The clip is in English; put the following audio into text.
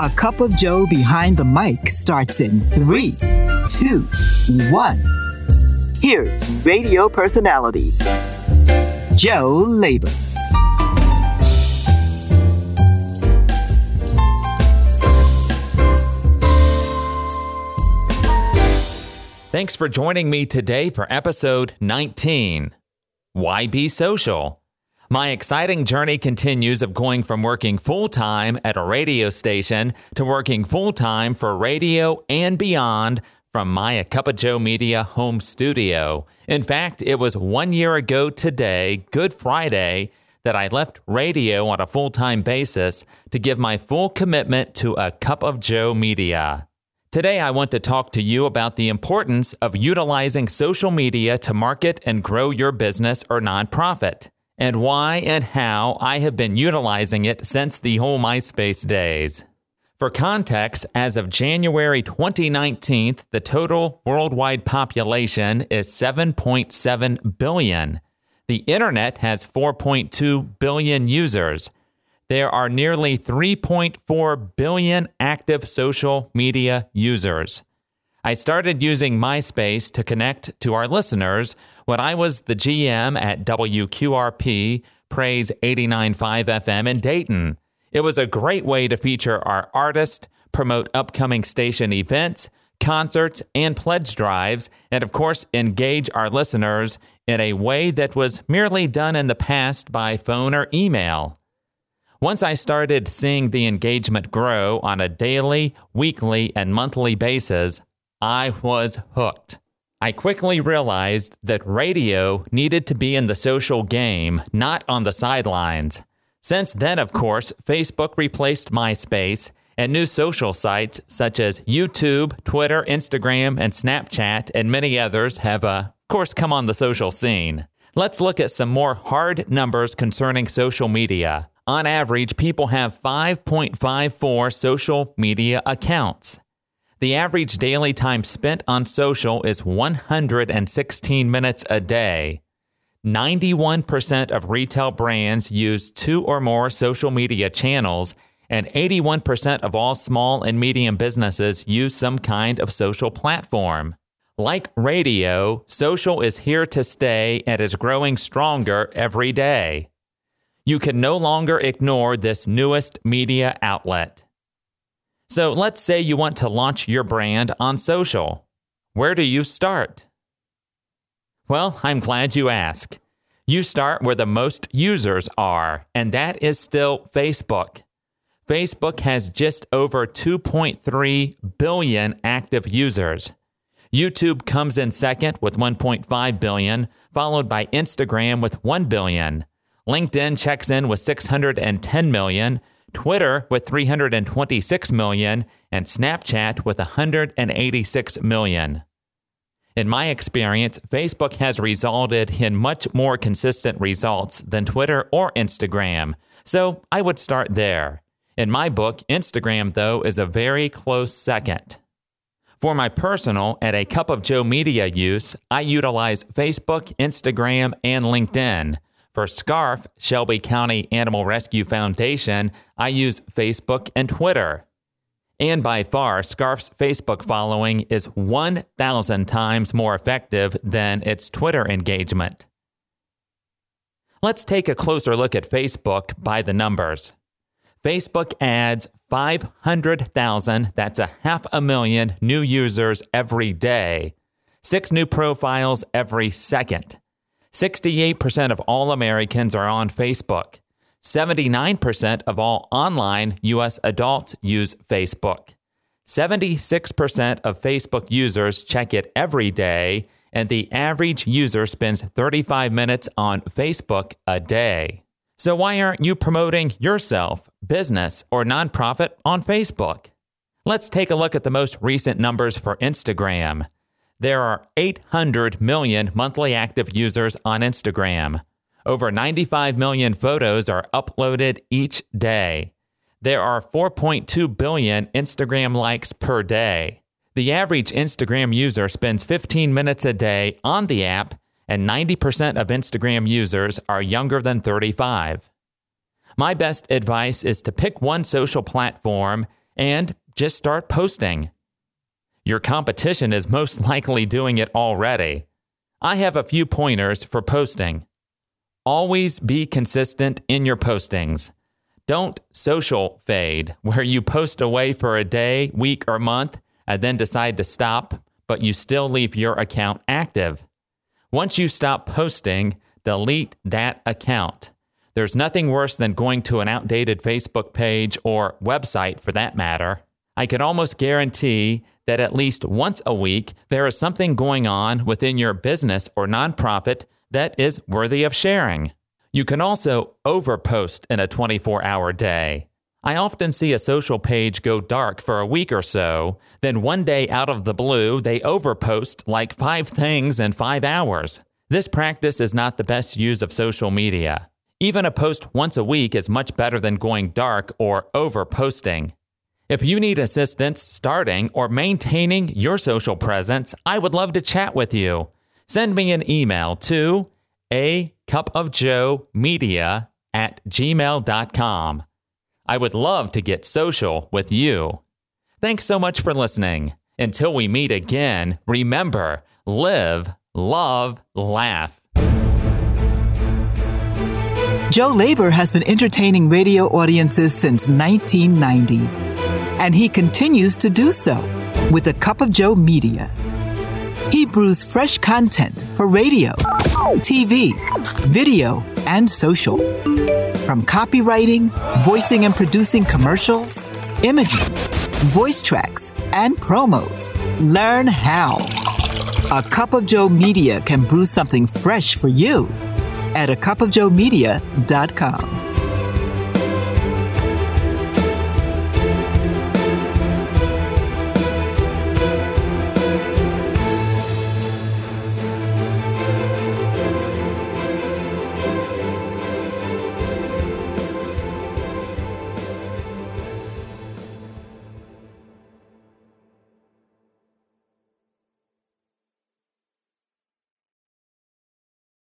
A Cup of Joe behind the mic starts in three, two, one. Here's radio personality, Joe Labor. Thanks for joining me today for episode 19. Why be social? My exciting journey continues of going from working full time at a radio station to working full time for radio and beyond from my A Cup of Joe Media home studio. In fact, it was one year ago today, Good Friday, that I left radio on a full time basis to give my full commitment to A Cup of Joe Media. Today, I want to talk to you about the importance of utilizing social media to market and grow your business or nonprofit and why and how I have been utilizing it since the whole MySpace days. For context, as of January 2019, the total worldwide population is 7.7 billion. The internet has 4.2 billion users. There are nearly 3.4 billion active social media users. I started using MySpace to connect to our listeners when I was the GM at WQRP Praise 89.5 FM in Dayton. It was a great way to feature our artists, promote upcoming station events, concerts, and pledge drives, and of course, engage our listeners in a way that was merely done in the past by phone or email. Once I started seeing the engagement grow on a daily, weekly, and monthly basis, I was hooked. I quickly realized that radio needed to be in the social game, not on the sidelines. Since then, of course, Facebook replaced MySpace, and new social sites such as YouTube, Twitter, Instagram, and Snapchat, and many others have, uh, of course, come on the social scene. Let's look at some more hard numbers concerning social media. On average, people have 5.54 social media accounts. The average daily time spent on social is 116 minutes a day. 91% of retail brands use two or more social media channels, and 81% of all small and medium businesses use some kind of social platform. Like radio, social is here to stay and is growing stronger every day. You can no longer ignore this newest media outlet. So let's say you want to launch your brand on social. Where do you start? Well, I'm glad you asked. You start where the most users are, and that is still Facebook. Facebook has just over 2.3 billion active users. YouTube comes in second with 1.5 billion, followed by Instagram with 1 billion. LinkedIn checks in with 610 million, Twitter with 326 million, and Snapchat with 186 million. In my experience, Facebook has resulted in much more consistent results than Twitter or Instagram, so I would start there. In my book, Instagram, though, is a very close second. For my personal and a cup of Joe media use, I utilize Facebook, Instagram, and LinkedIn. For SCARF, Shelby County Animal Rescue Foundation, I use Facebook and Twitter. And by far, SCARF's Facebook following is 1,000 times more effective than its Twitter engagement. Let's take a closer look at Facebook by the numbers. Facebook adds 500,000, that's a half a million new users every day, six new profiles every second. 68% of all Americans are on Facebook. 79% of all online U.S. adults use Facebook. 76% of Facebook users check it every day, and the average user spends 35 minutes on Facebook a day. So, why aren't you promoting yourself, business, or nonprofit on Facebook? Let's take a look at the most recent numbers for Instagram. There are 800 million monthly active users on Instagram. Over 95 million photos are uploaded each day. There are 4.2 billion Instagram likes per day. The average Instagram user spends 15 minutes a day on the app, and 90% of Instagram users are younger than 35. My best advice is to pick one social platform and just start posting. Your competition is most likely doing it already. I have a few pointers for posting. Always be consistent in your postings. Don't social fade, where you post away for a day, week, or month and then decide to stop, but you still leave your account active. Once you stop posting, delete that account. There's nothing worse than going to an outdated Facebook page or website for that matter. I can almost guarantee that at least once a week there is something going on within your business or nonprofit that is worthy of sharing. You can also overpost in a 24 hour day. I often see a social page go dark for a week or so, then one day out of the blue, they overpost like five things in five hours. This practice is not the best use of social media. Even a post once a week is much better than going dark or overposting. If you need assistance starting or maintaining your social presence, I would love to chat with you. Send me an email to a cup of joe media at gmail.com. I would love to get social with you. Thanks so much for listening. Until we meet again, remember live, love, laugh. Joe Labor has been entertaining radio audiences since 1990, and he continues to do so with a Cup of Joe Media. He brews fresh content for radio, TV, video, and social. From copywriting, voicing and producing commercials, imaging, voice tracks, and promos. Learn how. A Cup of Joe Media can brew something fresh for you at a cupofjoemedia.com.